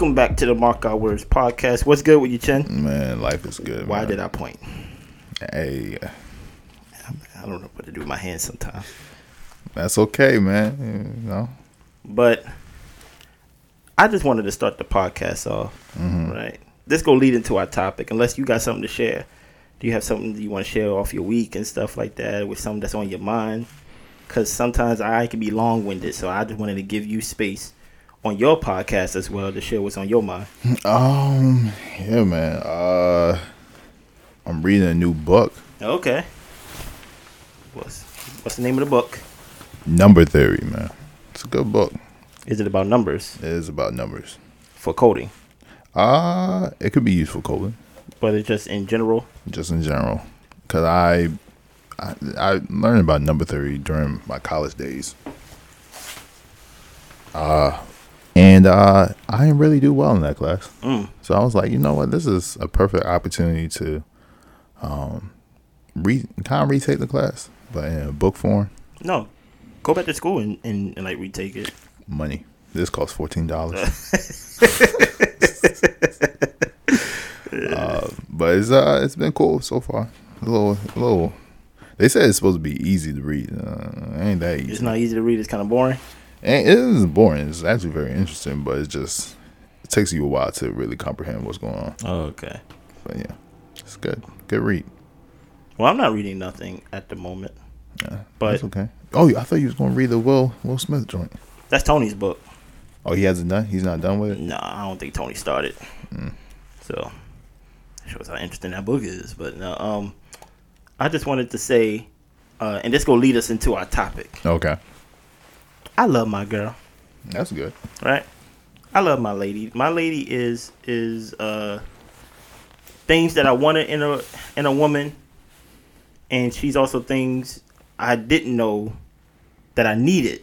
Welcome back to the Mark Our Words podcast. What's good with you, Chen? Man, life is good. Why man. did I point? Hey, I don't know what to do with my hands sometimes. that's okay, man. You know, But I just wanted to start the podcast off. Mm-hmm. Right. This go lead into our topic. Unless you got something to share. Do you have something that you want to share off your week and stuff like that with something that's on your mind? Because sometimes I can be long winded, so I just wanted to give you space on your podcast as well to share what's on your mind. um, yeah, man. Uh, I'm reading a new book, Okay. What's what's the name of the book? Number Theory, man. It's a good book. Is it about numbers It is about numbers. for coding, Uh, it could be used for coding, but it's just in general? just in general. Cause I, I, I learned about number theory during my college days. Uh, and uh, I didn't really do well in that class. Mm. So I was like, you know what, this is a perfect opportunity to um re kind of retake the class, but in a book form. No. Go back to school and, and, and like retake it. Money. This costs fourteen dollars. uh, but it's uh it's been cool so far. A little a little they said it's supposed to be easy to read. Uh, ain't that easy. It's not easy to read. It's kind of boring. And it isn't boring. It's actually very interesting, but it just it takes you a while to really comprehend what's going on. Oh, okay. But yeah, it's good. Good read. Well, I'm not reading nothing at the moment. Yeah, But- that's okay. Oh, I thought you was gonna read the Will Will Smith joint. That's Tony's book. Oh, he hasn't done. He's not done with it. No, I don't think Tony started. So shows how interesting that book is. But no, um, I just wanted to say, uh, and this gonna lead us into our topic. Okay, I love my girl. that's good. right? I love my lady. My lady is is uh things that I wanted in a in a woman, and she's also things I didn't know that I needed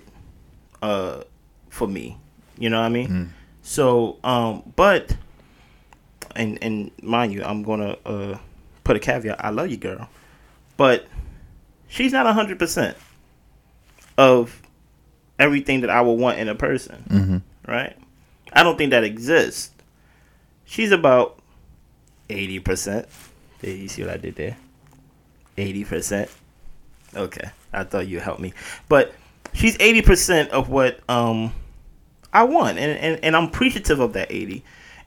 uh for me. You know what I mean? So um, but and and mind you, I'm gonna uh put a caveat. I love you, girl, but she's not hundred percent of everything that I would want in a person Mm-hmm. right? I don't think that exists. She's about eighty percent. Did you see what I did there? Eighty percent. Okay, I thought you helped me, but she's eighty percent of what um I want, and, and and I'm appreciative of that eighty,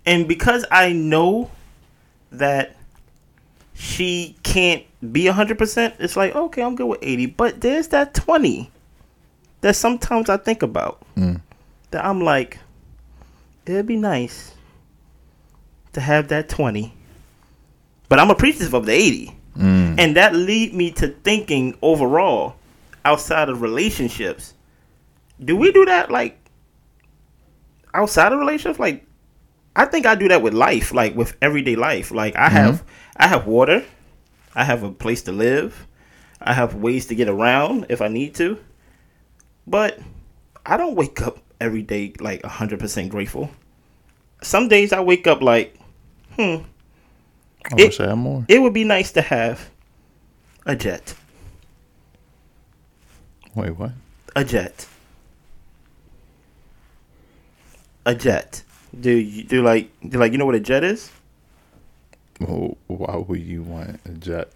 and because I know that she can't be hundred percent, it's like okay, I'm good with eighty, but there's that twenty that sometimes I think about Mm. that I'm like, it'd be nice to have that 20. But I'm appreciative of the 80. Mm. And that lead me to thinking overall, outside of relationships, do we do that like outside of relationships? Like, I think I do that with life, like with everyday life. Like I have, I have water, I have a place to live, I have ways to get around if I need to, but I don't wake up every day like hundred percent grateful. Some days I wake up like, hmm, I It- wish I had more. it would be nice to have a jet. Wait, what? A jet. A jet. Do you do like do like you know what a jet is? Well, why would you want a jet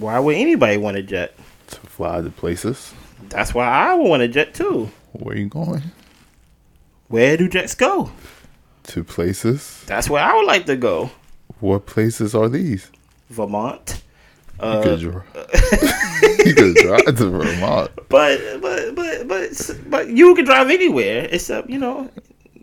Why would anybody want a jet? to fly to places? That's why I want a jet too. Where you going? Where do jets go? To places? That's where I would like to go. What places are these? Vermont. You Uh, could drive. you could drive to Vermont. but but but but but you can drive anywhere except you know.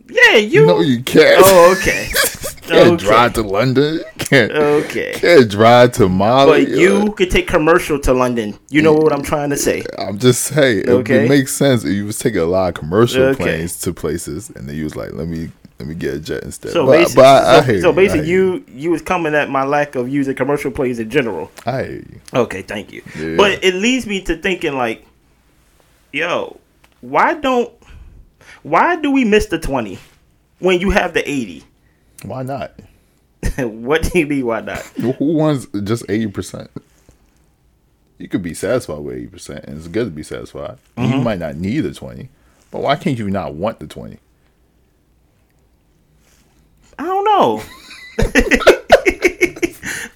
Yeah, you. No, you can't. Oh, okay. can't okay. drive to London. Can't Okay. can't drive to Mali. But you could take commercial to London. You know what I'm trying to say. I'm just saying. It, Okay. it makes sense. if You was taking a lot of commercial Okay. planes to places, and then you was like, "Let me let me get a jet instead." So but, basically, but I, I so, hear so you, I basically, hear you you was coming at my lack of using commercial plays in general. I hear you. Okay, thank you. Yeah. But it leads me to thinking like, yo, why don't why do we miss the twenty when you have the eighty? Why not? what do you mean? Why not? Who wants just eighty percent? You could be satisfied with eighty percent, and it's good to be satisfied. Mm-hmm. You might not need the twenty, but why can't you not want the twenty? I don't know.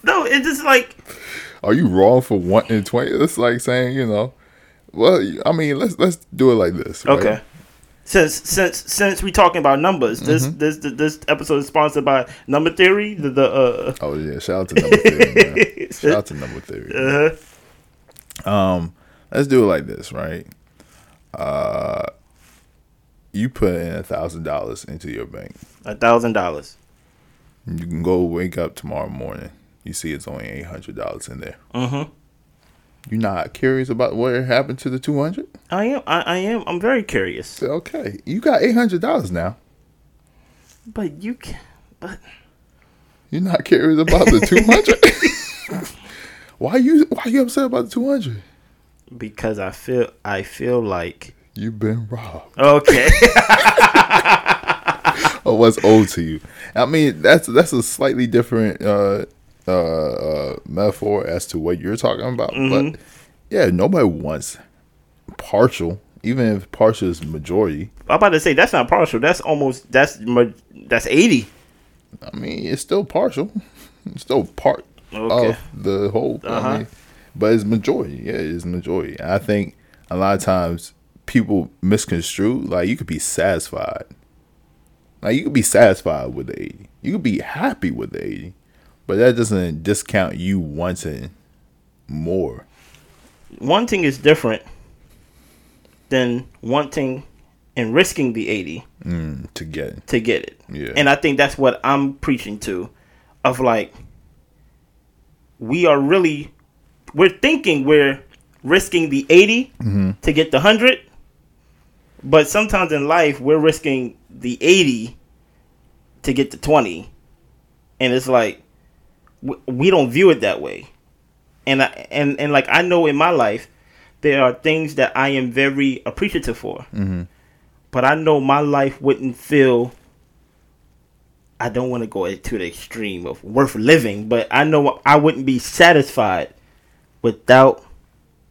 no, it's just like Are you wrong for wanting twenty? It's like saying, you know, well, I mean, let's let's do it like this. right? okay. Since since since we talking about numbers, this this this episode is sponsored by Number Theory. The the uh, Oh yeah, shout out to number theory. Man. shout out to number theory. uh Um, let's do it like this, right? Uh, you put in a thousand dollars into your bank. a thousand dollars. You can go wake up tomorrow morning. You see it's only eight hundred dollars in there. Mm-hmm. You're not curious about what happened to the two hundred? I am. I, I am. I'm very curious. Okay, you got eight hundred dollars now. But you can. But You're not curious about the two hundred. why you Why you upset about the two hundred? because I feel I feel like You've been robbed. okay. or what's owed to you. I mean, that's that's a slightly different uh, uh, uh, metaphor as to what you're talking about. Mhm. But yeah, nobody wants partial, even if partial is majority. I'm about to say that's not partial. That's almost that's that's eighty. I mean, it's still partial. It's still part Okay. of the whole. Uh-huh. I mean, but it's majority. Yeah, it's majority. I think a lot of times people misconstrue. Like you could be satisfied. Like you could be satisfied with the eighty. You could be happy with the eighty, but that doesn't discount you wanting more. Wanting is different than wanting and risking the eighty Mm, to get to get it. yeah. And I think that's what I'm preaching to of like we are really we're thinking we're risking the 80 to get the 100 but sometimes in life we're risking the 80 to get the 20 and it's like we don't view it that way and I, and and like I know in my life there are things that I am very appreciative for hmm but I know my life wouldn't feel. I don't want to go to the extreme of worth living, but I know I wouldn't be satisfied without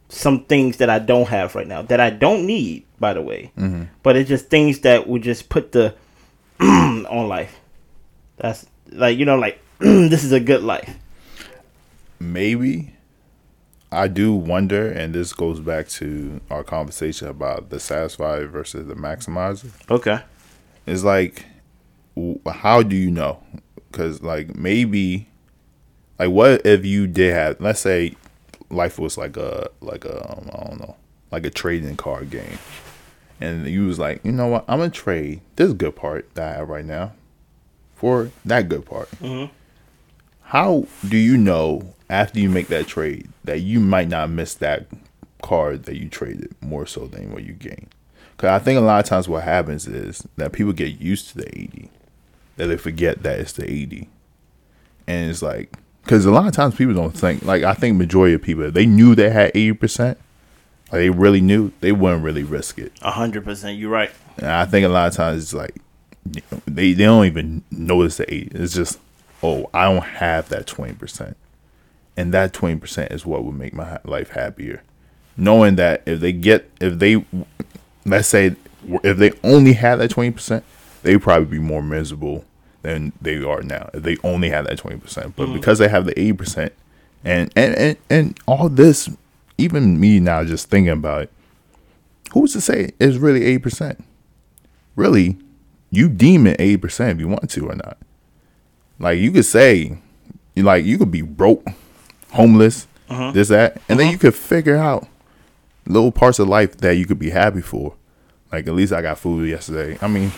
some things that I don't have right now that I don't need, by the way. hmm But it's just things that would just put the on life. That's like you know, like this is a good life. maybe I do wonder, and this goes back to our conversation about the satisficer versus the maximizer. Okay. It's like, how do you know? Because like maybe, like what if you did have, let's say, life was like a like a um, I don't know, like a trading card game, and you was like, you know what, I'm gonna trade this good part that I have right now for that good part. Mhm. How do you know after you make that trade that you might not miss that card that you traded more so than what you gained? Because I think a lot of times what happens is that people get used to the 80, that they forget that it's the 80. And it's like, because a lot of times people don't think, like, I think majority of people, if they knew they had 80%, like they really knew, they wouldn't really risk it. A hundred percent. You're right. And I think a lot of times it's like, they, they don't even notice the 80. It's just, oh, I don't have that 20%. And that 20% is what would make my life happier. Knowing that if they get, if they, let's say, if they only had that 20%, they'd probably be more miserable than they are now. If they only had that 20%. But mm-hmm. because they have the 80%, and, and, and, and all this, even me now just thinking about it, who's to say it's really 80%? Really, you deem it 80% if you want to or not. Like you could say, you like you could be broke, homeless, Uh-huh. this that, and then you could figure out little parts of life that you could be happy for. Like at least I got food yesterday. I mean,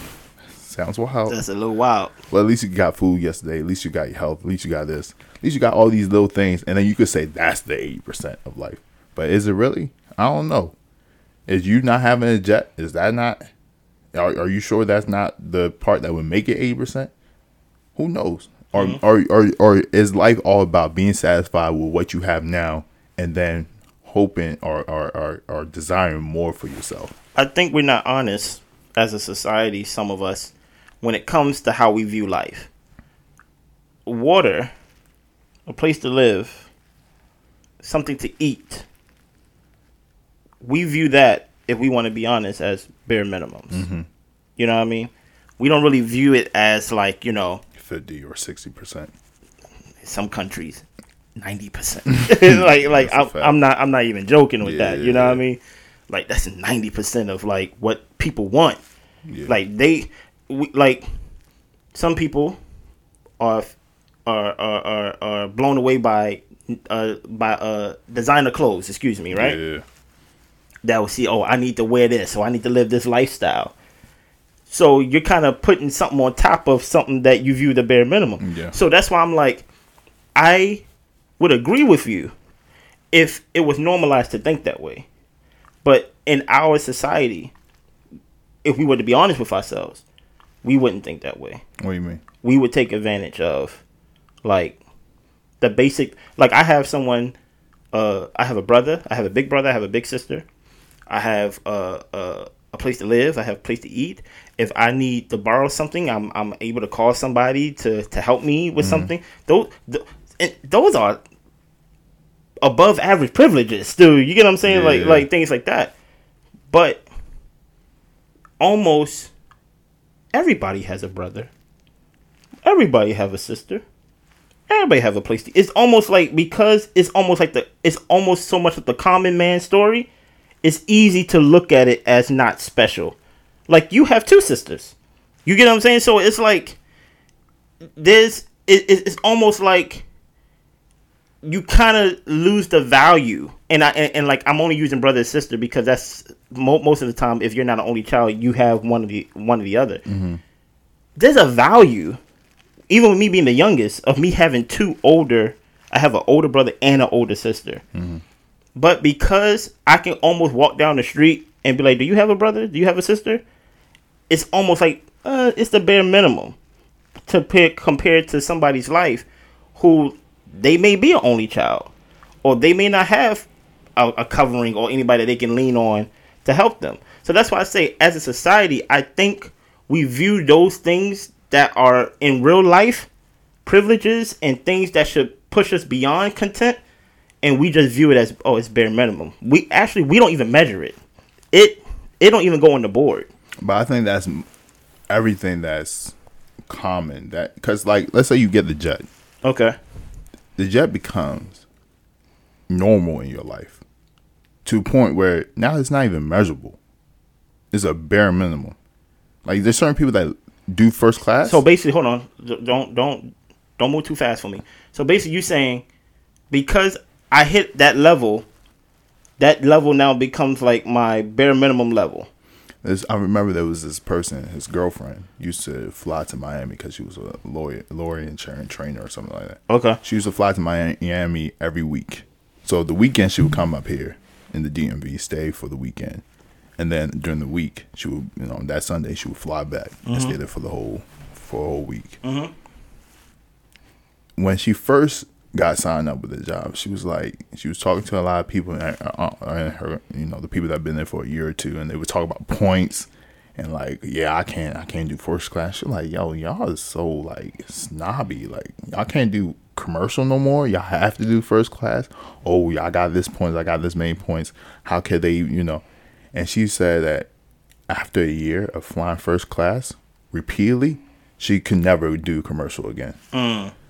sounds wild, That's a little wild. Well, at least you got food yesterday. At least you got your health. At least you got this. At least you got all these little things, and then you could say that's the eighty percent of life. But is it really? I don't know. Is you not having a jet? Is that not? Are, are you sure that's not the part that would make it eighty percent? Who knows? Or, mm-hmm. or or or is life all about being satisfied with what you have now, and then hoping or or, or, or desiring more for yourself? I think we're not honest as a society, some of us, when it comes to how we view life. Water, a place to live, something to eat. We view that, if we want to be honest, as bare minimums. Mm-hmm. You know what I mean? We don't really view it as like, you know, fifty or sixty percent. Some countries, ninety percent. like like I'm. I'm not I'm not even joking with that. You know what I mean? Like that's ninety percent of like what people want. Yeah. Like they, we, like some people are are are are, are blown away by uh by uh designer clothes. Excuse me, right? Yeah. that will see, oh, I need to wear this, so I need to live this lifestyle. So you're kind of putting something on top of something that you view the bare minimum. Yeah. So that's why I'm like, I would agree with you if it was normalized to think that way. But in our society, if we were to be honest with ourselves, we wouldn't think that way What do you mean? we would take advantage of like the basic like I have someone uh I have a brother, I have a big brother, I have a big sister. I have uh, uh, a place to live, I have a place to eat. If I need to borrow something, I'm I'm able to call somebody to to help me with mm-hmm. something. Those th- those are above average privileges, dude. You get what I'm saying? Like Yeah. like things like that. But almost everybody has a brother. Everybody have a sister. Everybody have a place to. It's almost like because it's almost like the. It's almost so much of the common man story. It's easy to look at it as not special. Like you have two sisters. You get what I'm saying? So it's like this. It, it- it's almost like you kind of lose the value. And I and, and like I'm only using brother and sister because that's mo- most of the time. If you're not an only child, you have one of the one of the other. Mm-hmm. There's a value even with me being the youngest, of me having two older, I have an older brother and an older sister. Mm-hmm. But because I can almost walk down the street and be like, "Do you have a brother? Do you have a sister?" It's almost like uh, it's the bare minimum to pick compared to somebody's life who they may be an only child, or they may not have a, a covering or anybody they can lean on to help them. So that's why I say, as a society, I think we view those things that are in real life privileges and things that should push us beyond content, and we just view it as oh, it's bare minimum. We actually we don't even measure it. It it don't even go on the board. But I think that's everything that's common. That because like let's say you get the jet, Okay. the jet becomes normal in your life to a point where now it's not even measurable. It's a bare minimum. Like there's certain people that do first class. So basically, hold on, don't don't don't move too fast for me. So basically, you're saying because I hit that level, that level now becomes like my bare minimum level. This, I remember there was this person, his girlfriend, used to fly to Miami because she was a lawyer, lawyer and trainer or something like that. Okay. She used to fly to Miami every week. So the weekend she would come up here in the DMV, stay for the weekend, and then during the week she would, you know, that Sunday she would fly back and mm-hmm. stay there for the whole for a whole week. Mm-hmm. When she first got signed up with the job, she was like, she was talking to a lot of people and, uh, her, you know, the people that have been there for a year or two, and they would talk about points. And like, yeah, I can't, I can't do first class. She's like, yo, y'all is so like snobby. Like, y'all can't do commercial no more. Y'all have to do first class. Oh, y'all got this points. I got this many points. How could they, you know? And she said that after a year of flying first class repeatedly, she could never do commercial again.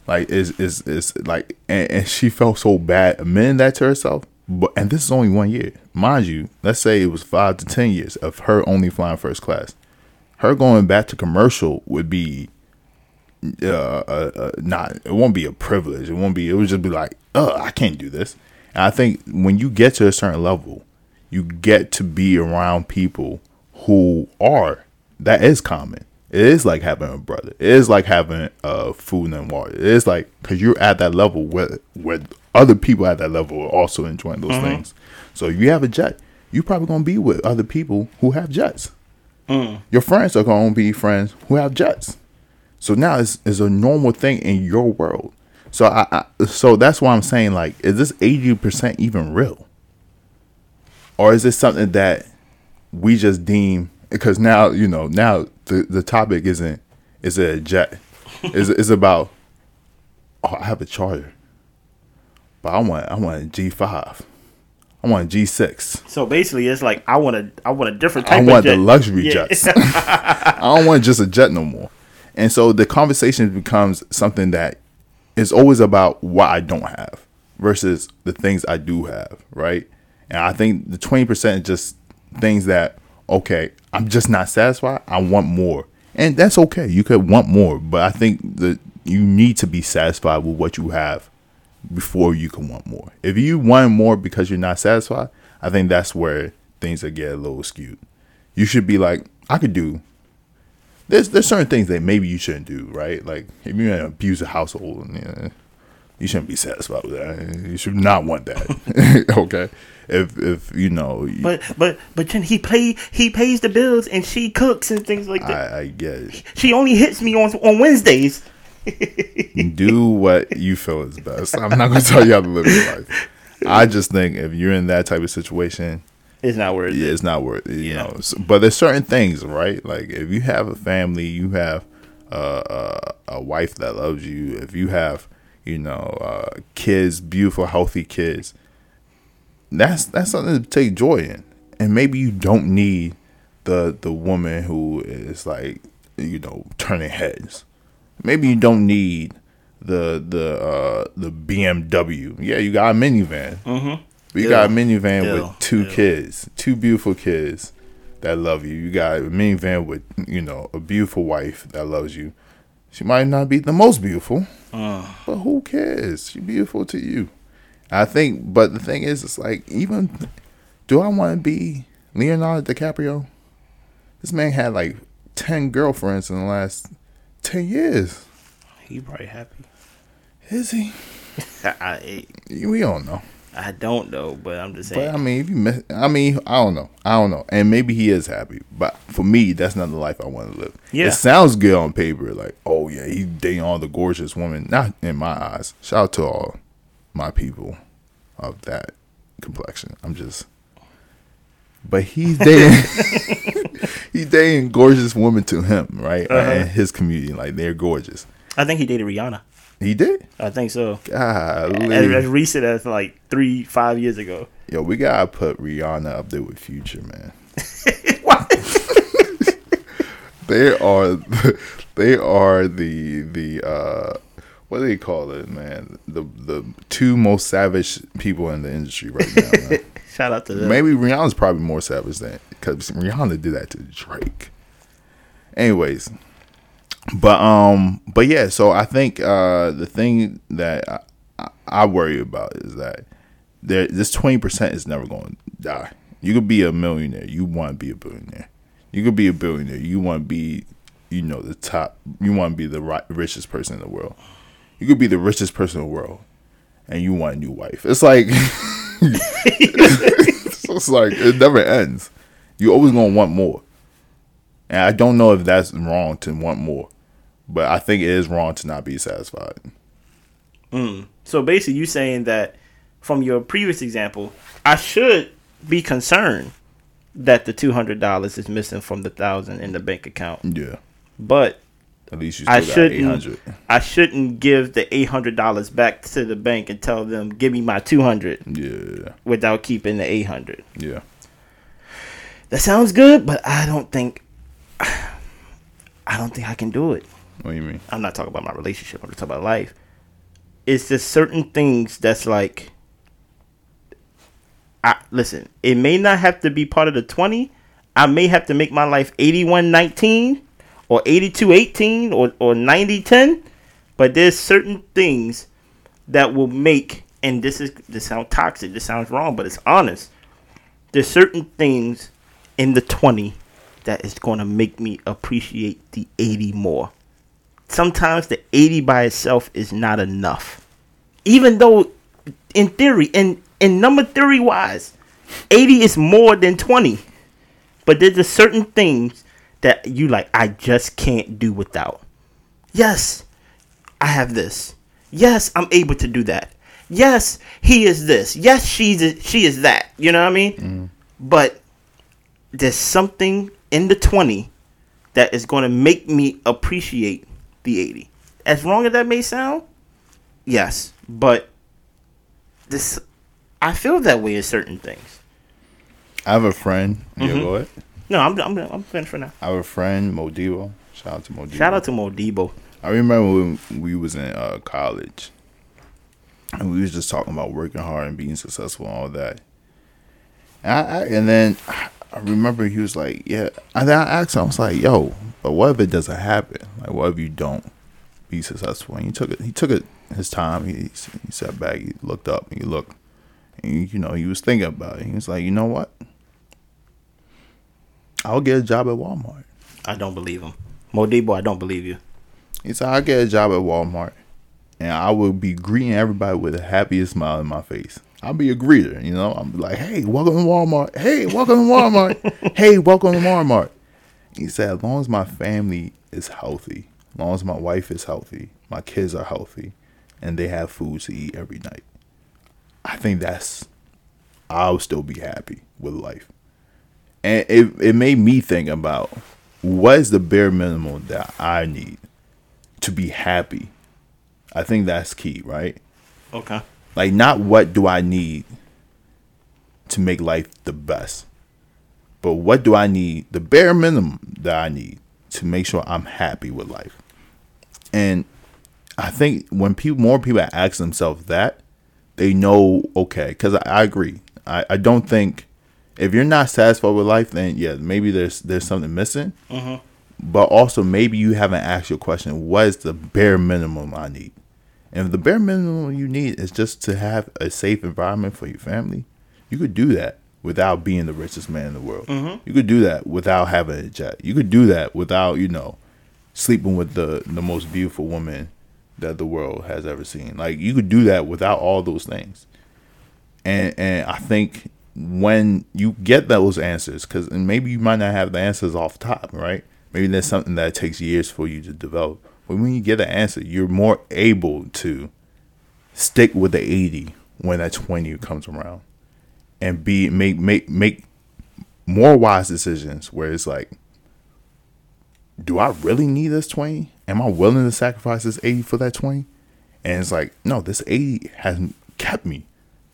Like is is is like, and, and she felt so bad admitting that to herself. But and this is only one year, mind you. Let's say it was five to ten years of her only flying first class. Her going back to commercial would be, uh, uh, uh not. It won't be a privilege. It won't be. It would just be like, oh, I can't do this. And I think when you get to a certain level, you get to be around people who are that is common. It is like having a brother. It is like having uh, food and water. It is like because you're at that level where where other people at that level are also enjoying those things. So if you have a jet, you're probably gonna be with other people who have jets. Your friends are gonna be friends who have jets. So now it's, it's a normal thing in your world. So I, I so that's why I'm saying like, is this eighty percent even real, or is this something that we just deem because now you know now the the topic isn't is it a jet, is is about oh I have a charger, but I want I want a G five, I want a G six. So basically, it's like I want a I want a different type. I want the luxury Yeah. jets. I don't want just a jet no more. And so the conversation becomes something that is always about what I don't have versus the things I do have, right? And I think the 20% is just things that, okay, I'm just not satisfied. I want more. And that's okay. You could want more, but I think that you need to be satisfied with what you have before you can want more. If you want more because you're not satisfied, I think that's where things get a little skewed. You should be like, I could do. There's there's certain things that maybe you shouldn't do, right? Like if you're an abusive household, you, know, you shouldn't be satisfied with that. You should not want that. okay, if if you know. But but but then he play he pays the bills and she cooks and things like that. I, I get it. she only hits me on on Wednesdays. do what you feel is best. I'm not going to tell you how to live your life. I just think if you're in that type of situation, It's not worth yeah, it. it's not worth it. You Yeah. know, So- but there's certain things, right? Like if you have a family, you have uh, uh, a wife that loves you. If you have, you know, uh, kids, beautiful, healthy kids, that's that's something to take joy in. And maybe you don't need the the woman who is like, you know, turning heads. Maybe you don't need the the uh, the BMW. Yeah, you got a minivan. Mm-hmm. But you got a minivan with two kids, two beautiful kids that love you. You got a minivan with, you know, a beautiful wife that loves you. She might not be the most beautiful, Uh, but who cares? She's beautiful to you. I think, but the thing is, it's like, even, do I want to be Leonardo DiCaprio? This man had like 10 girlfriends in the last 10 years. he probably happy. Is he? I, We don't know. I don't know, but I'm just saying. But I mean, if you, I mean, I don't know, I don't know, and maybe he is happy, but for me, that's not the life I want to live. Yeah. it sounds good on paper, like, oh yeah, he's dating all the gorgeous women. Not in my eyes. Shout out to all my people of that complexion. I'm just, but he's dating, he's dating gorgeous women to him, right? Uh-huh. And his community, like they're gorgeous. I think he dated Rihanna. He did. I think so. As, Golly. as recent as like three, five years ago. Yo, we gotta put Rihanna up there with Future, man. they are they are the the uh what do they call it, man? The the two most savage people in the industry right now. Shout out to them. Maybe Rihanna's probably more savage than because Rihanna did that to Drake. Anyways, but um, but yeah. So I think uh the thing that I, I, I worry about is that there this twenty percent is never going to die. You could be a millionaire. You want to be a billionaire. You could be a billionaire. You want to be, you know, the top. You want to be the richest person in the world. You could be the richest person in the world, and you want a new wife. It's like, it's like it never ends. You always gonna want more, and I don't know if that's wrong to want more, but I think it is wrong to not be satisfied. Mm. So basically, you saying that from your previous example, I should be concerned that the two hundred dollars is missing from the thousand in the bank account, Yeah, but at least you still I shouldn't. I shouldn't give the eight hundred dollars back to the bank and tell them give me my two hundred Yeah, without keeping the eight hundred. yeah. That sounds good, but I don't think. I don't think I can do it. What do you mean? I'm not talking about my relationship. I'm just talking about life. It's just certain things that's like. I listen. It may not have to be part of the twenty. I may have to make my life 81-19 or 82-18 or or 90-10. But there's certain things that will make, and this is this sounds toxic. This sounds wrong, but it's honest. There's certain things in the twenty that is going to make me appreciate the 80 more sometimes the 80 by itself is not enough. Even though, in theory, and in number theory wise, 80 is more than 20. But there's a certain things that you like, I just can't do without. Yes, I have this. Yes, I'm able to do that. Yes, he is this. Yes, she's a, she is that. You know what I mean? But there's something in the 20 that is going to make me appreciate the 80. As wrong as that may sound, yes, but this I feel that way in certain things. I have a friend. Yeah, Mhm. go ahead. No, I'm I'm I'm finished for now. A friend, Modibo. Shout out to Mo. Shout out to Modibo. I remember when we was in uh, college, and we was just talking about working hard and being successful and all that. And, I, I, and then I remember he was like, "Yeah." And then I asked him, I was like, "Yo, but what if it doesn't happen? Like, what if you don't be successful?" And he took it. He took it his time. He, he sat back. He looked up. He looked. And, you know, he was thinking about it. He was like, "You know what? I'll get a job at Walmart." I don't believe him. Modibo, I don't believe you. He said, I'll get a job at Walmart and I will be greeting everybody with the happiest smile in my face. I'll be a greeter, you know. I'm like, hey, welcome to Walmart. Hey, welcome to Walmart. hey, welcome to Walmart. He said, as long as my family is healthy, as long as my wife is healthy, my kids are healthy, and they have food to eat every night, I think that's, I'll still be happy with life. And it, it made me think about what is the bare minimum that I need to be happy. I think that's key, right? Okay. Like not what do I need to make life the best, but what do I need, the bare minimum that I need to make sure I'm happy with life. And I think when people more people ask themselves that, they know okay, because I, I, agree. I, I don't think if you're not satisfied with life, then yeah, maybe there's there's something missing. Mm-hmm. But also maybe you haven't asked your question: What is the bare minimum I need? And if the bare minimum you need is just to have a safe environment for your family, you could do that without being the richest man in the world. Mm-hmm. You could do that without having a jet. You could do that without, you know, sleeping with the the most beautiful woman that the world has ever seen. Like you could do that without all those things. And and I think when you get those answers, because maybe you might not have the answers off top, right? Maybe there's something that takes years for you to develop. But when you get an answer, you're more able to stick with the 80 when that 20 comes around and be make make make more wise decisions where it's like do I really need this 20? Am I willing to sacrifice this 80 for that 20? And it's like, no, this 80 has kept me.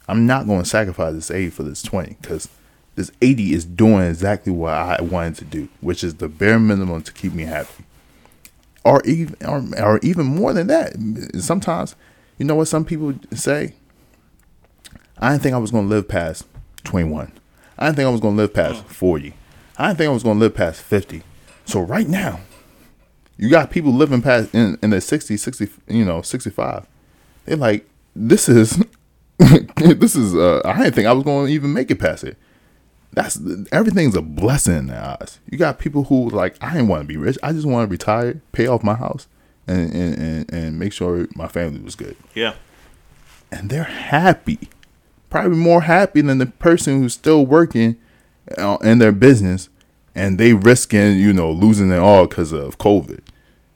I'm not going to sacrifice this 80 for this 20 because this 80 is doing exactly what I wanted to do, which is the bare minimum to keep me happy. Or even, or, or even more than that. Sometimes, you know what some people say? I didn't think I was going to live past 21. I didn't think I was going to live past 40. I didn't think I was going to live past 50. So right now, you got people living past in, in the 60, 60, you know, 65. They're like, this is, this is, uh, I didn't think I was going to even make it past it. That's everything's a blessing in their eyes. You got people who like, I didn't want to be rich. I just want to retire, pay off my house, and, and, and, and make sure my family was good. Yeah. And they're happy. Probably more happy than the person who's still working uh, in their business and they risking, you know, losing it all because of COVID.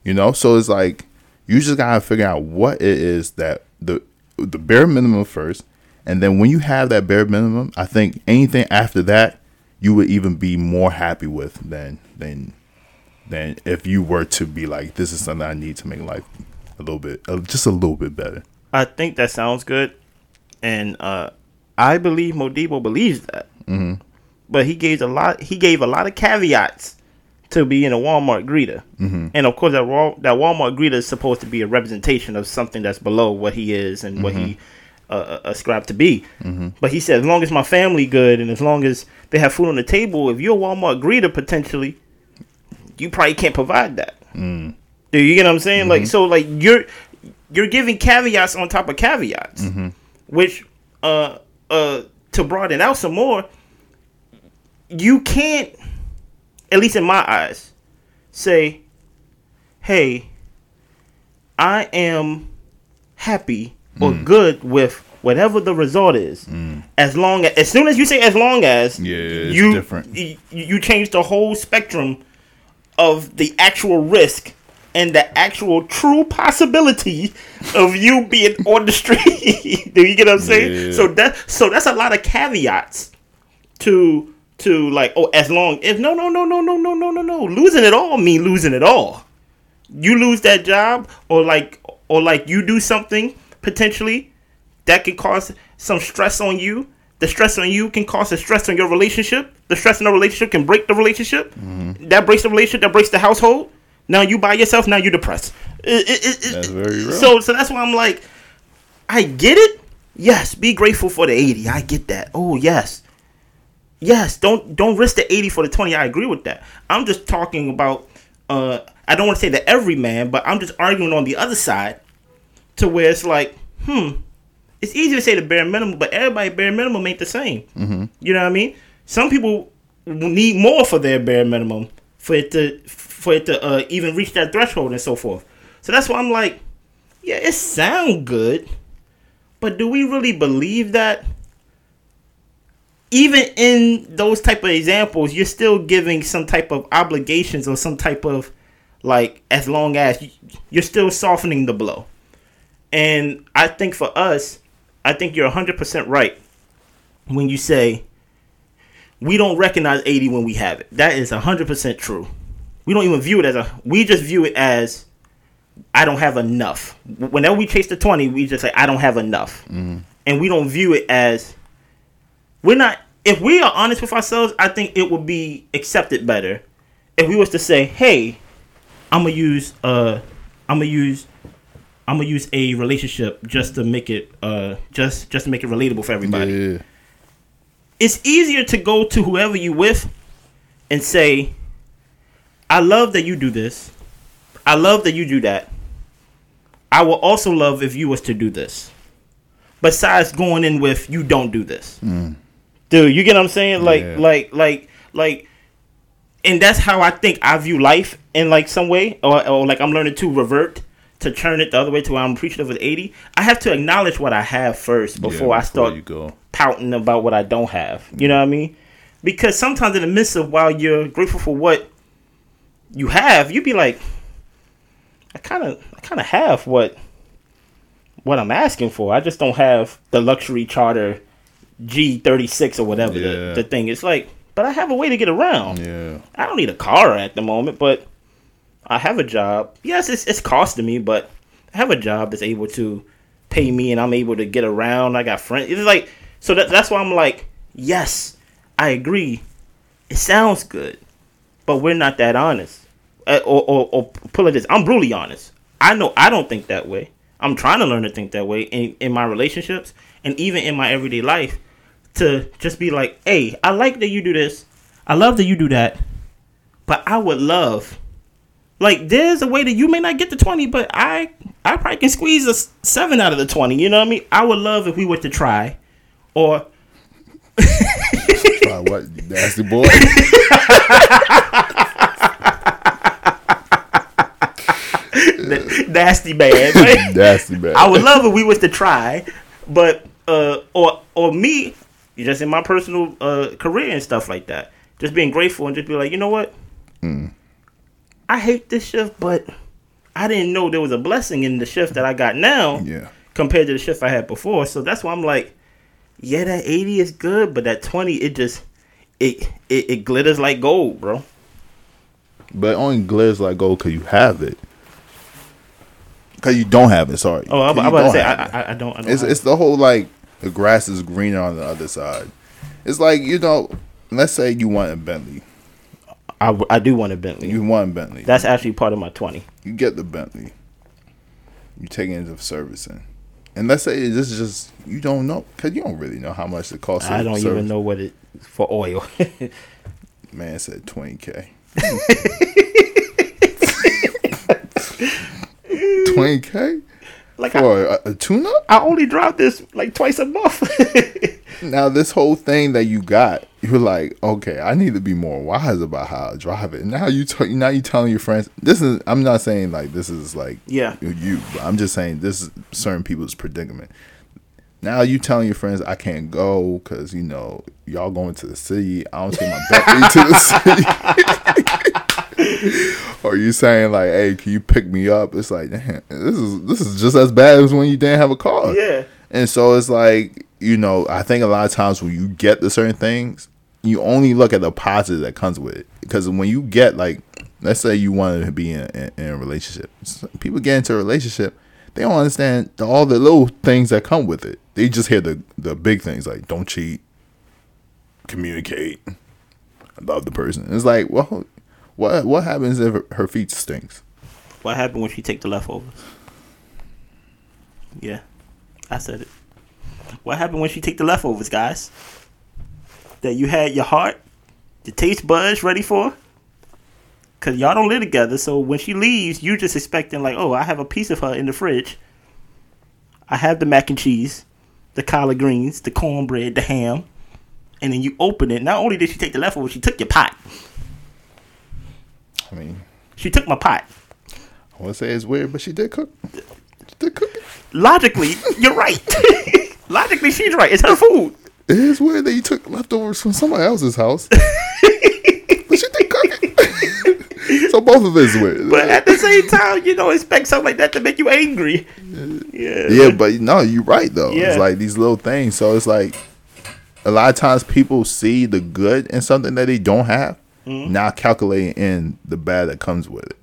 You know, so it's like you just gotta figure out what it is that the the bare minimum first, and then when you have that bare minimum, I think anything after that you would even be more happy with than than than if you were to be like, this is something I need to make life a little bit, uh, just a little bit better. I think that sounds good, and uh, I believe Modibo believes that. Mm-hmm. But he gave a lot. He gave a lot of caveats to being a Walmart greeter, mm-hmm. and of course that that Walmart greeter is supposed to be a representation of something that's below what he is and mm-hmm. what he uh, uh, ascribed to be. Mm-hmm. But he said, as long as my family good and as long as they have food on the table, if you're a Walmart greeter potentially, you probably can't provide that. Mm. Do you get what I'm saying? Like so, like you're you're giving caveats on top of caveats, Mm-hmm. which uh uh to broaden out some more, you can't, at least in my eyes, say, "Hey, I am happy or Mm. good with whatever the result is." As long as, as soon as you say "as long as," Yeah, you different. y- you change the whole spectrum of the actual risk and the actual true possibility of you being on the street. Do you get what I'm saying? Yeah. So that so that's a lot of caveats to to like oh as long if no no no no no no no no no losing it all mean losing it all. You lose that job or like or like you do something potentially that can cause some stress on you. The stress on you can cause a stress on your relationship. The stress in the relationship can break the relationship. Mm-hmm. That breaks the relationship. That breaks the household. Now you by yourself. Now you're depressed. It- it- it- That's very real. So so that's why I'm like, I get it. Yes, be grateful for the 80. I get that. Oh yes. Yes, don't don't risk the 80 for the 20. I agree with that. I'm just talking about uh I don't want to say that every man, but I'm just arguing on the other side to where it's like, hmm, it's easy to say the bare minimum, but everybody bare minimum ain't the same. Mm-hmm. You know what I mean? Some people need more for their bare minimum for it to for it to uh, even reach that threshold and so forth. So that's why I'm like, yeah, it sound good, but do we really believe that? Even in those type of examples, you're still giving some type of obligations or some type of like as long as you- you're still softening the blow. And I think for us, I think you're 100% right when you say we don't recognize 80 when we have it. That is 100% true. We don't even view it as a we just view it as I don't have enough. Whenever we chase the 20, we just say I don't have enough. Mm-hmm. And we don't view it as we're not if we are honest with ourselves, I think it would be accepted better if we was to say, "Hey, I'm gonna use uh, I'm gonna use I'm gonna use a relationship just to make it uh, just just to make it relatable for everybody." Yeah. It's easier to go to whoever you with and say, "I love that you do this. I love that you do that. I will also love if you was to do this." Besides going in with you don't do this. Dude, you get what I'm saying? Like Yeah. like like like and that's how I think I view life in like some way, or, or like I'm learning to revert to turn it the other way to where I'm appreciative of 80. I have to acknowledge what I have first before Yeah, I start you go. pouting about what I don't have. You mm-hmm. know what I mean? Because sometimes in the midst of while you're grateful for what you have, you'd be like, I kind of, I kind of have what, what I'm asking for. I just don't have the luxury charter G36 or whatever Yeah. the, the thing. It's like, but I have a way to get around. Yeah. I don't need a car at the moment, but I have a job. Yes, it's it's costing me, but I have a job that's able to pay me, and I'm able to get around. I got friends. It's like so that that's why I'm like, yes, I agree. It sounds good, but we're not that honest. Uh, or, or or pull it this, I'm brutally honest. I know I don't think that way. I'm trying to learn to think that way in in my relationships and even in my everyday life. To just be like, hey, I like that you do this. I love that you do that. But I would love, like, there's a way that you may not get the twenty, but I, I probably can squeeze a seven out of the twenty. You know what I mean? I would love if we were to try, or Try what? You nasty boy. nasty man. nasty man. I would love if we was to try, but uh, or or me, just in my personal uh career and stuff like that, just being grateful and just be like, you know what, I hate this shift, but I didn't know there was a blessing in the shift that I got now Yeah. compared to the shift I had before. So that's why I'm like, yeah, that 80 is good, but that 20, it just it it, it glitters like gold, bro. But only glitters like gold because you have it. Because you don't have it. Sorry. Oh, I'm, about to say I. I I don't. I don't It's it's the whole like the grass is greener on the other side. It's like you know, let's say you want a Bentley. I, I do want a Bentley. You want a Bentley. That's actually part of my 20. you get the Bentley. You take it into servicing, and let's say this is just you don't know because you don't really know how much it costs. I don't service. even know what it for oil. Man said twenty k. Twenty k like for a, tuna? I only drive this like twice a month. Now this whole thing that you got, you're like, okay, I need to be more wise about how I drive it. Now you t- now you telling your friends. This is I'm not saying like this is like Yeah. you, but I'm just saying this is certain people's predicament. Now you telling your friends I can't go because you know y'all going to the city. I don't take my Bentley to the city. or you saying like, hey, can you pick me up? It's like, damn, this is this is just as bad as when you didn't have a car. Yeah. And so it's like, you know, I think a lot of times when you get the certain things, you only look at the positive that comes with it. Because when you get like, let's say you want to be in, in, in a relationship, people get into a relationship, they don't understand the, all the little things that come with it. They just hear the the big things like don't cheat, communicate, love the person. It's like, well, What what happens if her feet stinks? What happened when she take the leftovers? Yeah, I said it. What happened when she take the leftovers, guys? That you had your heart, your taste buds ready for? Cause y'all don't live together, so when she leaves, you just expecting like, oh, I have a piece of her in the fridge. I have the mac and cheese, the collard greens, the cornbread, the ham, and then you open it. Not only did she take the leftovers, she took your pot. I mean, She took my pot. I want to say it's weird, but she did cook. She did cook it. Logically, you're right. Logically, she's right. It's her food. It is weird that you took leftovers from somebody else's house. but she did cook it. so both of is weird. But at the same time, you don't expect something like that to make you angry. Yeah. Yeah, but no, you're right though. Yeah. It's like these little things. So it's like a lot of times people see the good in something that they don't have, Mm-hmm. not calculating in the bad that comes with it.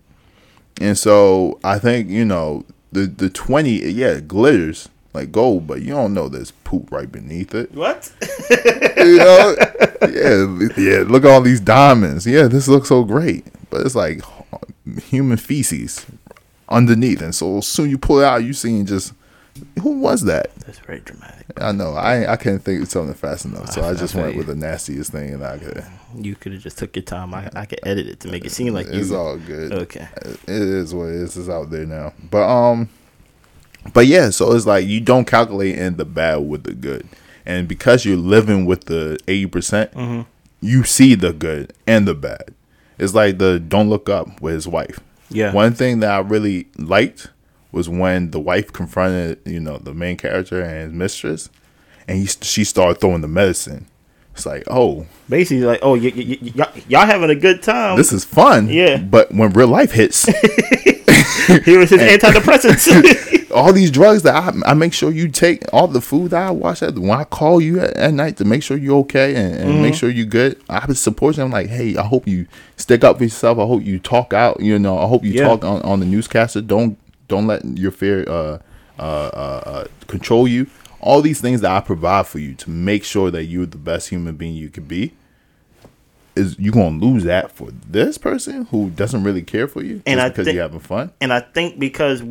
And so I think you know the the twenty, yeah, it glitters like gold, but you don't know there's poop right beneath it. What? You know? yeah, yeah. Look at all these diamonds. Yeah, this looks so great, but it's like human feces underneath, and so soon you pull it out, you seeing just who was that? That's very dramatic. I know. I I can't think of something fast enough, so I- I just went you. with the nastiest thing, and I could. You could have just took your time. I, I could edit it to make it seem like It's you. all good. Okay. It is what it is. It's out there now. But um, but yeah. So it's like you don't calculate in the bad with the good, and because you're living with the eighty percent, Mm-hmm. you see the good and the bad. It's like the don't look up with his wife. Yeah. One thing that I really liked was when the wife confronted, you know, the main character and his mistress, and he she started throwing the medicine. It's like, oh, Basically, like, oh, y- y- y- y'all, y'all having a good time. this is fun. Yeah. But when real life hits, Here is his antidepressants. all these drugs that I, I make sure you take, all the food that I watch at when I call you at, at night to make sure you're okay and, and make mm-hmm. sure you're good. I would support you. I'm like, hey, I hope you stick up for yourself. I hope you talk out. You know, I hope you Yeah. talk on, on the newscaster. Don't don't let your fear uh, uh, uh, uh, control you. All these things that I provide for you to make sure that you're the best human being you could be. Is you gonna lose that for this person who doesn't really care for you And just I because thi- you're having fun? and I think because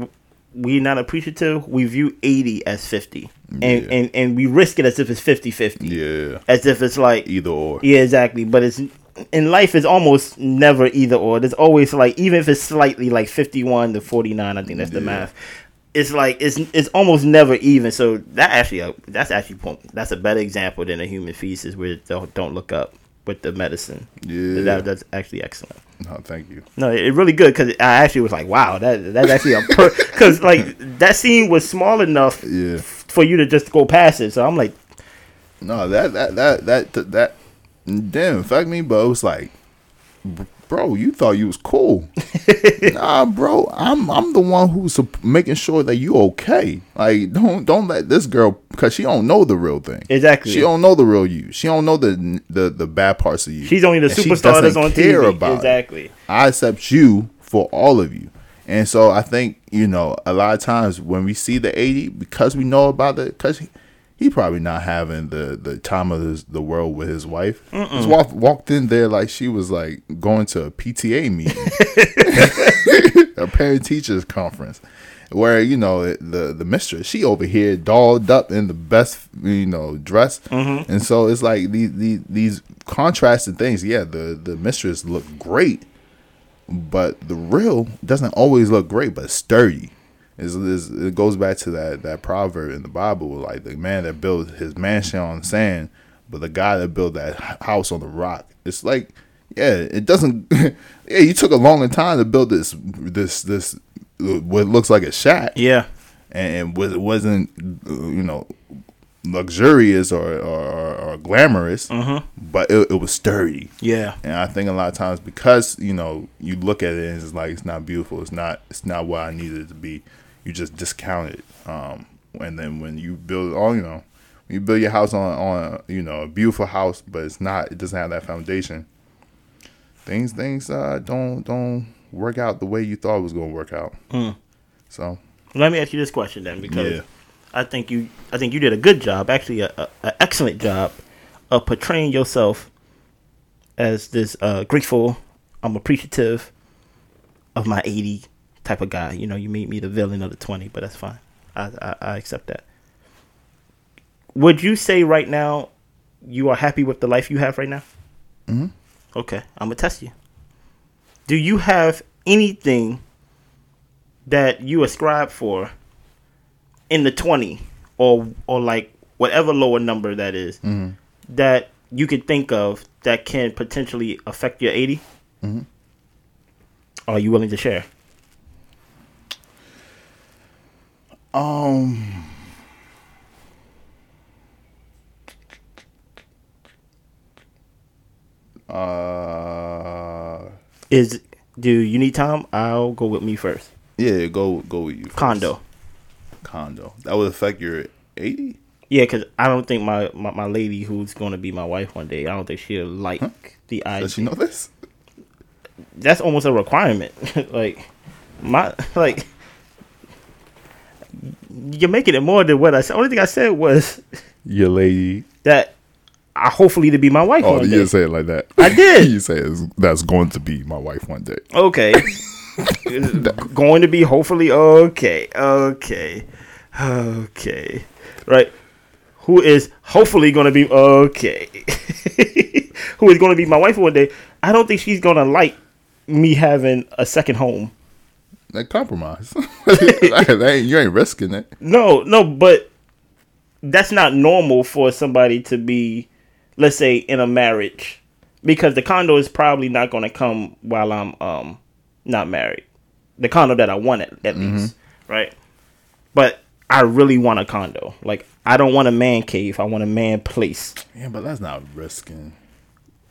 we're not appreciative, we view 80 as 50. And, Yeah. and, and we risk it as if it's 50 50. Yeah, As if it's like, either or. Yeah, exactly. But it's in life is almost never either or. There's always like even if it's slightly like fifty one to forty nine, I think that's the Yeah. math. It's like it's it's almost never even. So that actually uh, that's actually that's a better example than a human feces where don't, don't look up with the medicine. Yeah. that, that's actually excellent. No, thank you. No, it, it really good because I actually was like, wow, that that's actually a because like that scene was small enough Yeah. for you to just go past it. So I'm like, No, that that that that that, that didn't me, but it was like, bro, you thought you was cool. nah, bro, I'm I'm the one who's making sure that you okay. Like, don't don't let this girl because she don't know the real thing. Exactly. She don't know the real you. She don't know the the the bad parts of you. she's only the And superstar that's on care TV. about it. exactly. I accept you for all of you. And so I think, you know, a lot of times when we see the 80, because we know about it, because he, probably not having the, the time of his, the world with his wife. Just walk, walked in there like she was like going to a PTA meeting, a parent teachers conference. Where you know the the mistress, she over here dolled up in the best you know dress, mm-hmm. and so it's like these these, these contrasting things. Yeah, the the mistress looked great, but the real doesn't always look great, but sturdy. Is is it goes back to that that proverb in the Bible, like the man that built his mansion on sand, but the guy that built that house on the rock. It's like, yeah, it doesn't. yeah, you took a longer time to build this this this what looks like a shack, Yeah. and was it wasn't you know luxurious or or, or, or glamorous, mm-hmm. but it, it was sturdy. Yeah. And I think a lot of times because you know you look at it and it's like it's not beautiful, it's not it's not what I needed it to be. You just discount it. Um, and then when you build all you know, when you build your house on on you know a beautiful house, but it's not it doesn't have that foundation. Things things uh, don't don't work out the way you thought it was going to work out. So Let me ask you this question then, because Yeah. I think you, I think you did a good job, actually, a, a, a excellent job of portraying yourself as this uh, grateful I'm appreciative of my 80 type of guy. You know, you made me the villain of the 20, but that's fine. I, I, I accept that. Would you say right now you are happy with the life you have right now? Mm-hmm. Okay, I'm gonna test you. Do you have anything that you ascribe for in the 20 or or like whatever lower number that is, that you could think of that can potentially affect your 80? Mhm. Are you willing to share? Um. Uh. Is do you need time? I'll go with me first. Yeah, go go with you. first. Condo. Condo. That would affect your eighty. Yeah, because I don't think my, my, my lady who's going to be my wife one day, I don't think she'll like the idea. Does she know this? That's almost a requirement. like my like you're making it more than what I said. Only thing I said was Your lady. that I hopefully to be my wife Oh, one you day. didn't say it like that. I did. you say that's going to be my wife one day. Okay. going to be hopefully okay. Okay. Okay. Right. Who is hopefully going to be okay. Who is going to be my wife one day. I don't think she's going to like me having a second home. Like compromise. that ain't, you ain't risking it. No, no, but that's not normal for somebody to be, let's say, in a marriage, because the condo is probably not going to come while I'm um not married. The condo that I want at, at least, right? But I really want a condo. Like I don't want a man cave. I want a man place. Yeah, but that's not risking.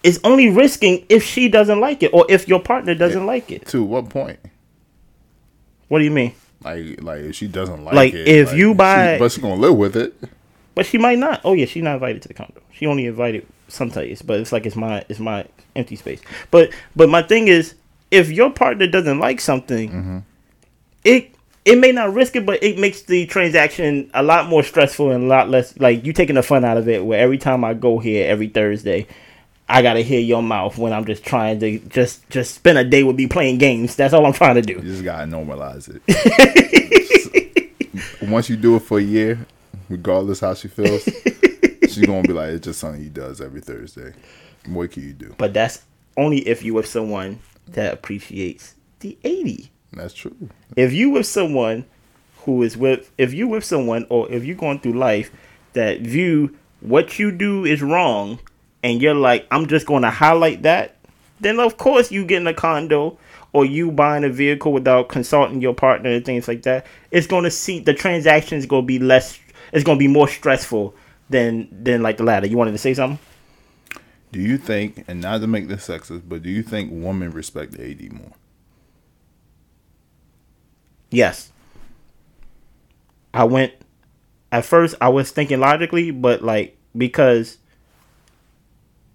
It's only risking if she doesn't like it or if your partner doesn't like it. To what point? What do you mean? Like, like if she doesn't like, Like, it, if like, you she- buy- but she's gonna live with it. But she might not. Oh yeah, she's not invited to the condo. She only invited sometimes, but it's like it's my it's my empty space. But but my thing is, if your partner doesn't like something, mm-hmm. it it may not risk it, but it makes the transaction a lot more stressful and a lot less like you taking the fun out of it. Where every time I go here every Thursday, I gotta hear your mouth when I'm just trying to just just spend a day with me playing games. That's all I'm trying to do. You just gotta normalize it. Once you do it for a year, regardless how she feels, she's gonna be like, "It's just something he does every Thursday." What can you do? But that's only if you with someone that appreciates the eighty. That's true. if you with someone who is with if you with someone or if you're going through life that view what you do is wrong and you're like i'm just going to highlight that then of course you getting a condo or you buying a vehicle without consulting your partner and things like that it's going to see the transactions going to be less it's going to be more stressful than than like the latter you wanted to say something Do you think, and not to make this sexist, but do you think women respect the AD more? Yes. I went at first I was thinking logically, but like because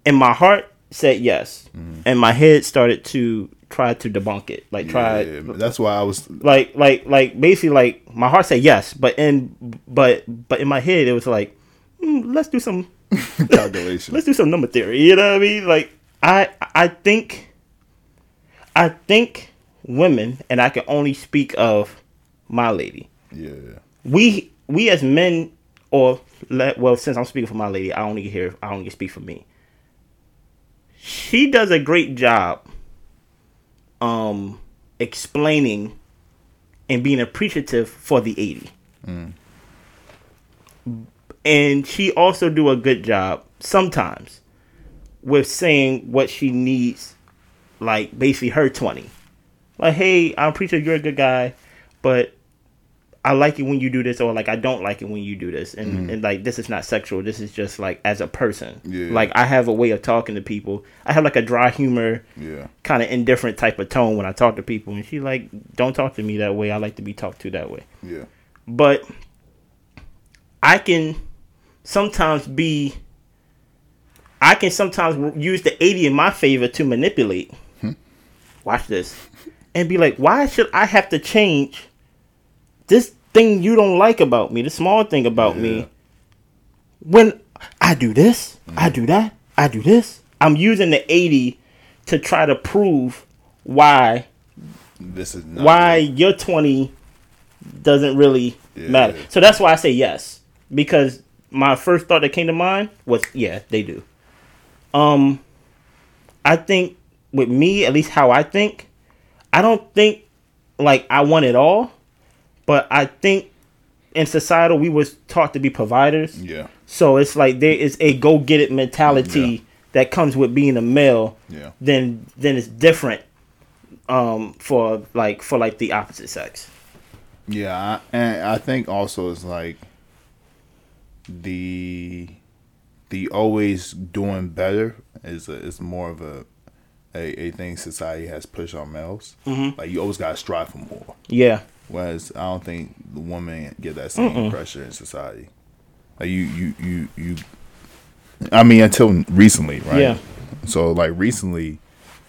in my heart said yes. And my head started to try to debunk it. Like try Yeah, that's why I was. like like like basically like my heart said yes, but in but but in my head it was like "Hmm, let's do some Calculation. let's do some number theory. You know what I mean? Like I I think I think women, and I can only speak of my lady. yeah. We we as men, or well, since I'm speaking for my lady, I only hear I only speak for me. She does a great job, um, explaining and being appreciative for the eighty. And she also do a good job sometimes with saying what she needs like basically her 20 like hey i'm pretty sure you're a good guy but i like it when you do this or like i don't like it when you do this and, mm-hmm. and like this is not sexual this is just like as a person Yeah. like i have a way of talking to people i have like a dry humor Yeah. kind of indifferent type of tone when i talk to people and she like don't talk to me that way i like to be talked to that way Yeah. but I can sometimes be I can sometimes use the 80 in my favor to manipulate. Hmm. Watch this. And be like, why should I have to change this thing you don't like about me, the small thing about Yeah. me, when I do this, I do that, I do this. I'm using the 80 to try to prove why This is not why your 20 doesn't really Yeah. matter. So that's why I say yes because my first thought that came to mind was yeah, they do. Um I think with me, at least how I think, I don't think like I want it all, but I think in societal we was taught to be providers. Yeah. So it's like there is a go get it mentality Yeah. that comes with being a male. Yeah. Then then it's different um for like for like the opposite sex. Yeah, I, and I think also it's like the the always doing better is a, is more of a a, a thing society has pushed on males. Mhm. Like you always gotta strive for more. Yeah. Whereas I don't think the woman get that same pressure in society. Like you you you you. I mean, until recently, right? Yeah. So like recently,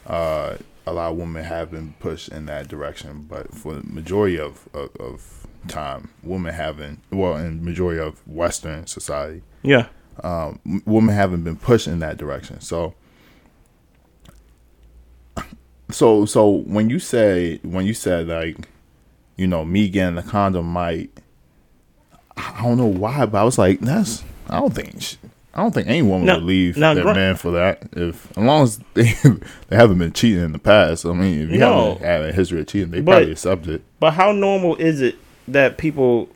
uh, a lot of women have been pushed in that direction, but for the majority of, of, of time, women haven't. Well, in majority of Western society, Yeah. um, women haven't been pushed in that direction. So, so, so when you say when you said like, you know, me getting a condom might, I don't know why, but I was like, that's I don't think. sh- I don't think any woman No, would leave no, their gra- man for that. If as long as they they haven't been cheating in the past. I mean, if you No. haven't had a history of cheating, they But- probably accept it. But how normal is it that people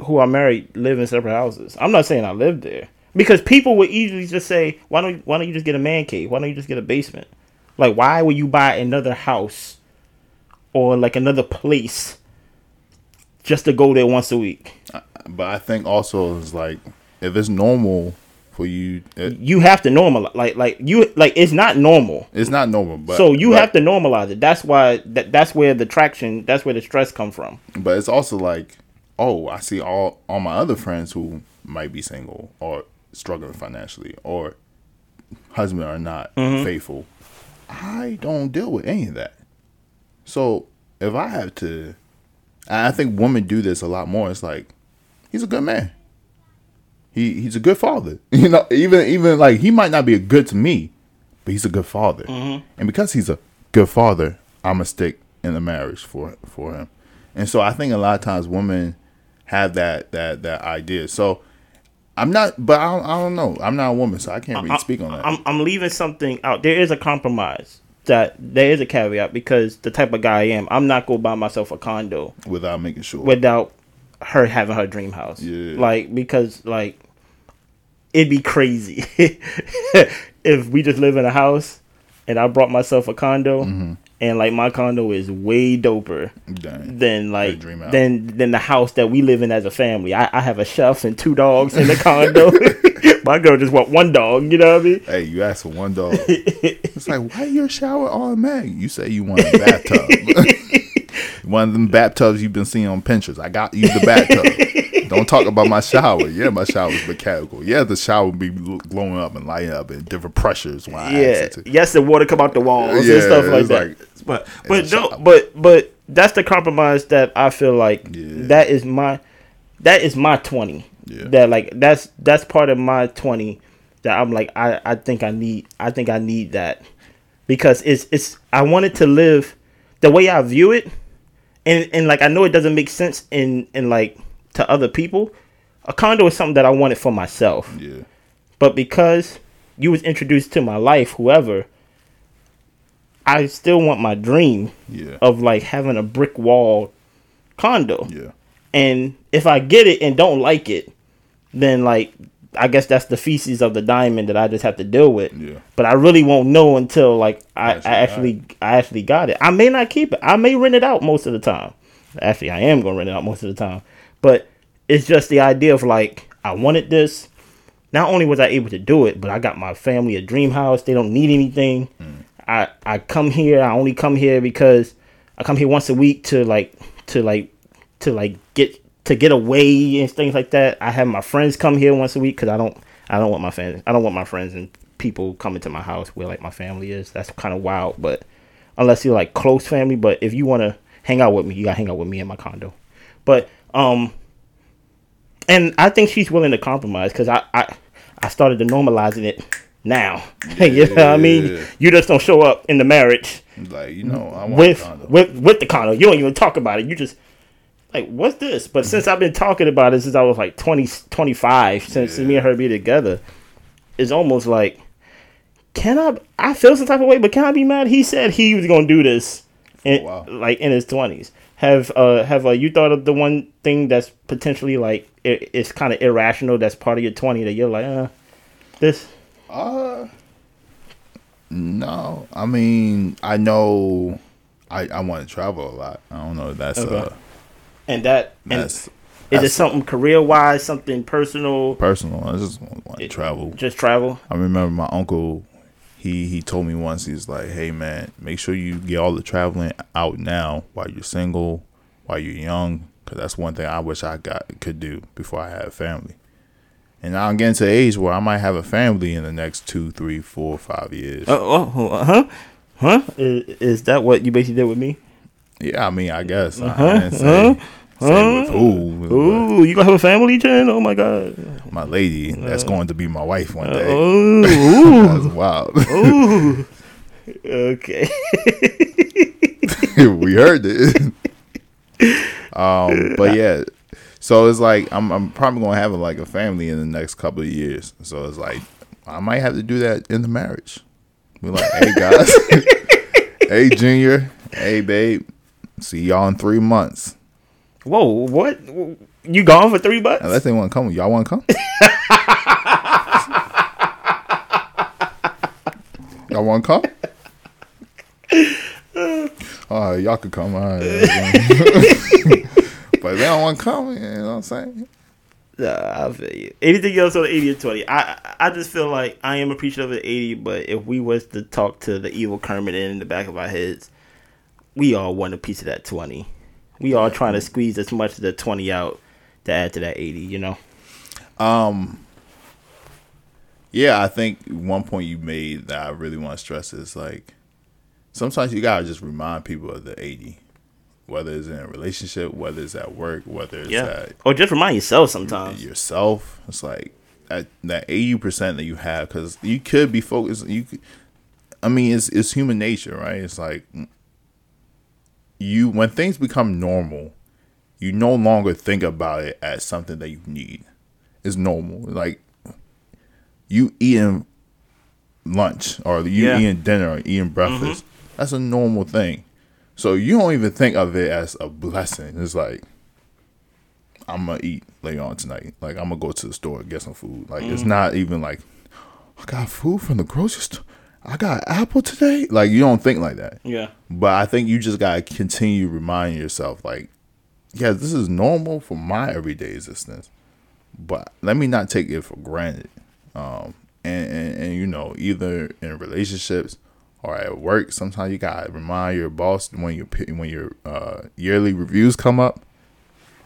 who are married live in separate houses? I'm not saying I live there. Because people would easily just say, Why don't why don't you just get a man cave? Why don't you just get a basement? Like why would you buy another house or like another place just to go there once a week? But I think also it's like if it's normal for you, it, You have to normalize like like you like it's not normal. it's not normal. But so you but- have to normalize it. That's why that that's where the traction that's where the stress come from. But it's also like, oh, I see all all my other friends who might be single or struggling financially or husband are not mm-hmm. faithful. I don't deal with any of that. So if I have to, I think women do this a lot more. It's like he's a good man. He he's a good father. You know, even even like he might not be a good to me, but he's a good father. Mm-hmm. And because he's a good father, I'm a stick in the marriage for for him. And so I think a lot of times women have that that that idea. So I'm not, but I don't, I don't know. I'm not a woman, so I can't really speak on that. I'm I'm leaving something out. There is a compromise. That there is a caveat because the type of guy I am, I'm not gonna buy myself a condo without making sure. without her having her dream house. Yeah. Like because like it'd be crazy if we just live in a house and I brought myself a condo Mm-hmm. and like my condo is way doper Dang. than like than than the house that we live in as a family. I, I have a chef and two dogs in the condo. my girl just want one dog, you know what I mean? Hey, you asked for one dog. it's like, why your shower all automatic? You say you want a bathtub. one of them bathtubs you've been seeing on Pinterest. I got you the bathtub. Don't talk about my shower. Yeah, my shower's mechanical. Yeah, the shower will be glowing up and lighting up in different pressures when I yeah. it to. Yes, the water come out the walls Yeah, and stuff like that. like- but but no, but but that's the compromise that I feel like Yeah. that is my that is my twenty. Yeah. That like that's that's part of my twenty that I'm like I I think I need I think I need that because it's it's I wanted to live the way I view it and and like I know it doesn't make sense in in like to other people. A condo is something that I wanted for myself Yeah. but because you was introduced to my life whoever i still want my dream Yeah. of like having a brick wall condo Yeah. and if i get it and don't like it then like i guess that's the feces of the diamond that i just have to deal with Yeah. but i really won't know until like i, Actually I actually i actually got it i may not keep it i may rent it out most of the time actually i am gonna rent it out most of the time but it's just the idea of like i wanted this not only was I able to do it, but I got my family a dream house. They don't need anything. Hmm. I I come here. I only come here because I come here once a week to like to like to like get to get away and things like that. I have my friends come here once a week because I don't I don't want my fans I don't want my friends and people coming to my house where like my family is. That's kind of wild. But unless you're like close family, but if you want to hang out with me, you gotta hang out with me in my condo. But um and I think she's willing to compromise because I, I I started to normalizing it now. you know what I mean? You just don't show up in the marriage Like you know, I want with with with the condo. You don't even talk about it. You just like, what's this? But since I've been talking about it since I was like 20, 25, since Yeah. me and her be together, it's almost like, can I? I feel some type of way, but can I be mad? He said he was gonna do this, in, Wow. like in his twenties. Have uh have uh, you thought of the one thing that's potentially like it, it's kind of irrational that's part of your twenty that you're like, uh, this Uh, no. I mean, I know. I I want to travel a lot. I don't know. if That's Okay. uh, and that and that's is it something career wise, something personal, personal. I just want to travel. just travel? I remember my uncle. He he told me once. He's like, "Hey man, make sure you get all the traveling out now while you're single, while you're young, because that's one thing I wish I got could do before I had a family." And now I'm getting to the age where I might have a family in the next two, three, four, five years. Oh, oh, uh, huh, huh? Is, is that what you basically did with me? Yeah, I mean, I guess. I- I Uh-huh, didn't say, say with who. Ooh, you gonna have a family, Jen? Oh my god. My lady, that's going to be my wife one day. Oh, That's wild. ooh. Okay. we heard it. um, but yeah, so it's like I'm I'm probably gonna have like a family in the next couple of years. So it's like I might have to do that in the marriage. We're like, hey guys, hey Junior, hey babe, see y'all in three months. Whoa, what? You gone for three bucks? Unless they want to come, y'all want to come? y'all want to come? All right, oh, y'all could come. All right. but they don't want to come, you know what I'm saying? Nah, I feel you. Anything else on the 80 or 20? I I just feel like I am appreciative of the 80, but if we was to talk to the evil Kermit in the back of our heads, we all want a piece of that 20. We all trying to squeeze as much of the 20 out to add to that 80, you know? Um, Yeah, I think one point you made that I really want to stress is like sometimes you gotta just remind people of the 80, whether it's in a relationship, whether it's at work, whether it's Yeah. at Or just remind yourself sometimes. yourself. It's like at that eighty percent that you have because you could be focused. You, could, I mean, it's it's human nature, right? It's like you when things become normal, you no longer think about it as something that you need. It's normal, like you eating lunch or you Yeah. eating dinner or eating breakfast. Mm-hmm. That's a normal thing. So you don't even think of it as a blessing. It's like I'm gonna eat later on tonight. Like I'm gonna go to the store and get some food. Like it's mm. not even like I got food from the grocery store. I got apple today. Like you don't think like that. Yeah. But I think you just gotta continue reminding yourself, like, yeah, this is normal for my everyday existence. But let me not take it for granted. Um, and, and, and you know, either in relationships or at work, sometimes you gotta remind your boss when your when your uh, yearly reviews come up.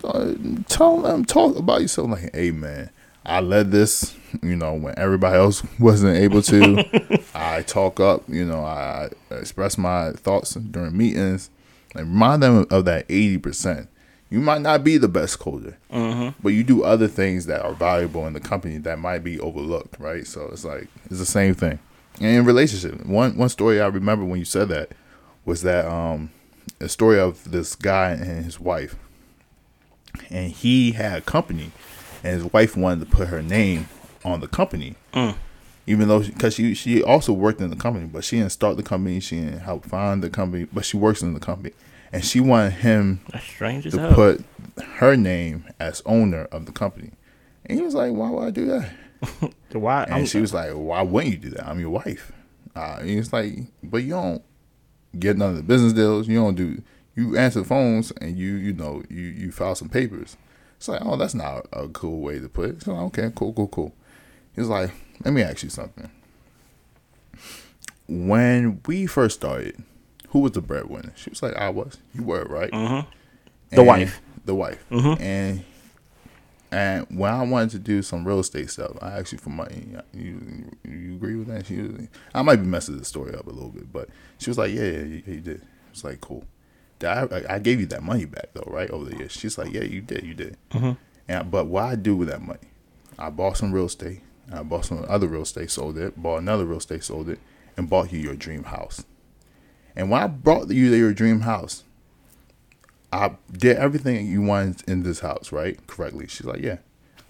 Uh, tell them talk about yourself like, hey man, I led this, you know, when everybody else wasn't able to. I talk up, you know, I express my thoughts during meetings. And remind them of that eighty percent. You might not be the best coder, but you do other things that are valuable in the company that might be overlooked, right? So it's like it's the same thing. And in relationship, one one story I remember when you said that was that um a story of this guy and his wife and he had a company, and his wife wanted to put her name on the company, even though because she she also worked in the company, but she didn't start the company, she didn't help find the company, but she works in the company, and she wanted him strange to hell. put her name as owner of the company, and he was like, "Why would I do that?" So why? And I'm, she was like, "Why wouldn't you do that? I'm your wife." Uh, and he was like, "But you don't get none of the business deals. You don't do. You answer phones and you you know you you file some papers." It's like, "Oh, that's not a cool way to put it." So okay, cool, cool, cool. He was like, "Let me ask you something. When we first started, who was the breadwinner?" She was like, "I was. You were right." Mm-hmm. The And- wife. The wife. Mm-hmm. And and when I wanted to do some real estate stuff, I asked you for money. You you agree with that? She was, I might be messing the story up a little bit, but she was like, "Yeah, yeah, you, you did." It's like, "Cool." I, I- gave you that money back though, right over the years. She's like, "Yeah, you did, you did." Mm-hmm. And but what I do with that money, I bought some real estate. I bought some other real estate, sold it. Bought another real estate, sold it, and bought you your dream house. And when I brought you your dream house, I did everything you wanted in this house, right? Correctly. She's like, yeah.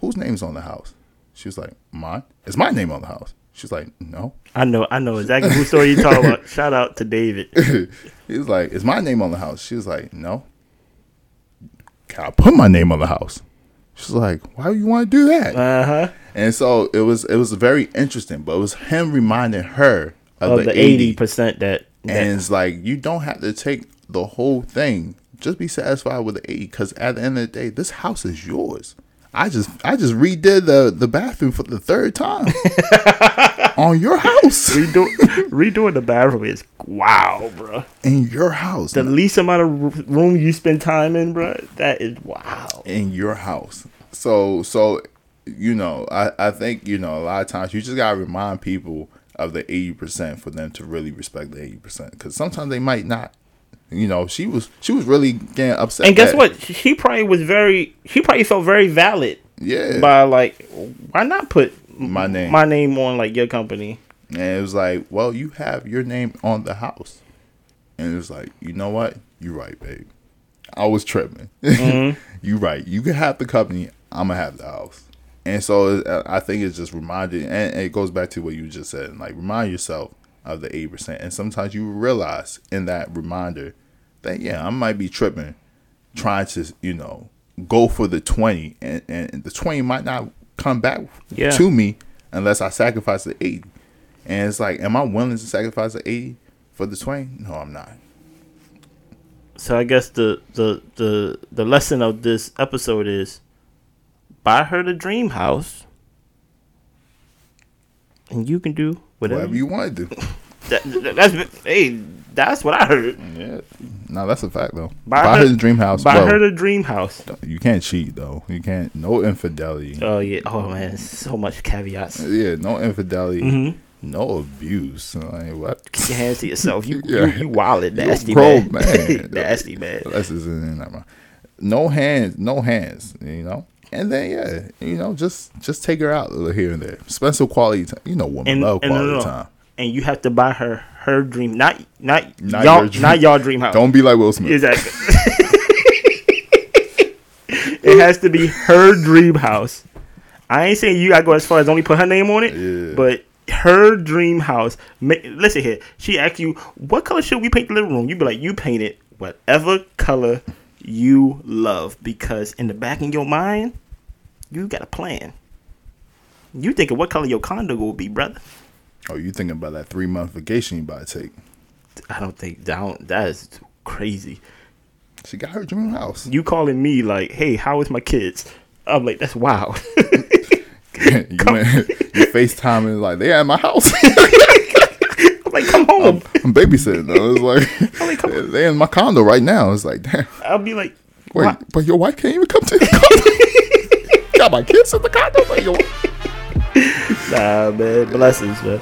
Whose name's on the house? She was like, mine. It's my name on the house. She's like, no. I know, I know exactly whose story you talking about. Shout out to David. he was like, "Is my name on the house?" She was like, "No." Can I put my name on the house? She's like, "Why do you want to do that?" Uh huh. And so it was. It was very interesting, but it was him reminding her of, Of the eighty percent that, that and it's like you don't have to take the whole thing. Just be satisfied with the eighty, because at the end of the day, this house is yours. I just I just redid the the bathroom for the third time on your house redo, redoing the bathroom is wow, bro. in your house The least amount of room you spend time in, bro, that is wow. in your house. So so you know I I think you know a lot of times you just gotta remind people of the eighty percent for them to really respect the eighty percent because sometimes they might not. You know, she was she was really getting upset. And guess what? She probably was very. She probably felt very valid Yeah, by like, why not put My name. my name on like your company? And it was like, well, you have your name on the house. And it was like, you know what? You're right, babe. I was tripping. you right. You can have the company. I'm gonna have the house. And so uh, I think it's just reminded, and it goes back to what you just said. Like remind yourself of the eight percent, and sometimes you realize in that reminder that yeah, I might be tripping, trying to you know go for the twenty, and, and the twenty might not come back Yeah. to me unless I sacrifice the eighty. And it's like, am I willing to sacrifice the eighty for the twenty? No, I'm not. So I guess the the the the lesson of this episode is buy her the dream house, and you can do whatever. Whatever you want to do. That, that- that's hey, that's what I heard. Yeah. No, that's a fact though. Buy Buy, her- her the dream house. Buy Well, her the dream house. you can't cheat though. You can't. No infidelity. Oh yeah. Oh man, so much caveats. yeah, no infidelity. Mhm. No abuse. Like what? Keep your hands to yourself. You Yeah. you, you You nasty grown man. man. nasty man. That's just in. No hands. No hands. You know. And then yeah, you know, just just take her out here and there. Spend some quality time. You know, women And, love and quality no, no. time. And you have to buy her her dream, not not, Not y'all dream. not y'all dream house. Don't be like Will Smith. Exactly. it has to be her dream house. I ain't saying you gotta go as far as only put her name on it, Yeah. but her dream house. Listen here, she asked you, "What color should we paint the living room?" You be like, "You paint it whatever color you love," because in the back of your mind, you got a plan. You thinking what color your condo will be, brother? Oh, you thinking about that three month vacation you about to take? I don't think that that is crazy. She got her dream house. you calling me like, "Hey, how is my kids?" I'm like, "That's wild." you went, you FaceTiming like they at my house. I'm like, "Come home." I'm babysitting though. It's like they in my condo right now. It's like damn. I'll be like, Wait, "Why?" but your wife can't even come to the condo. got my kids in the condo. Like, your, Nah, man, blessings, man.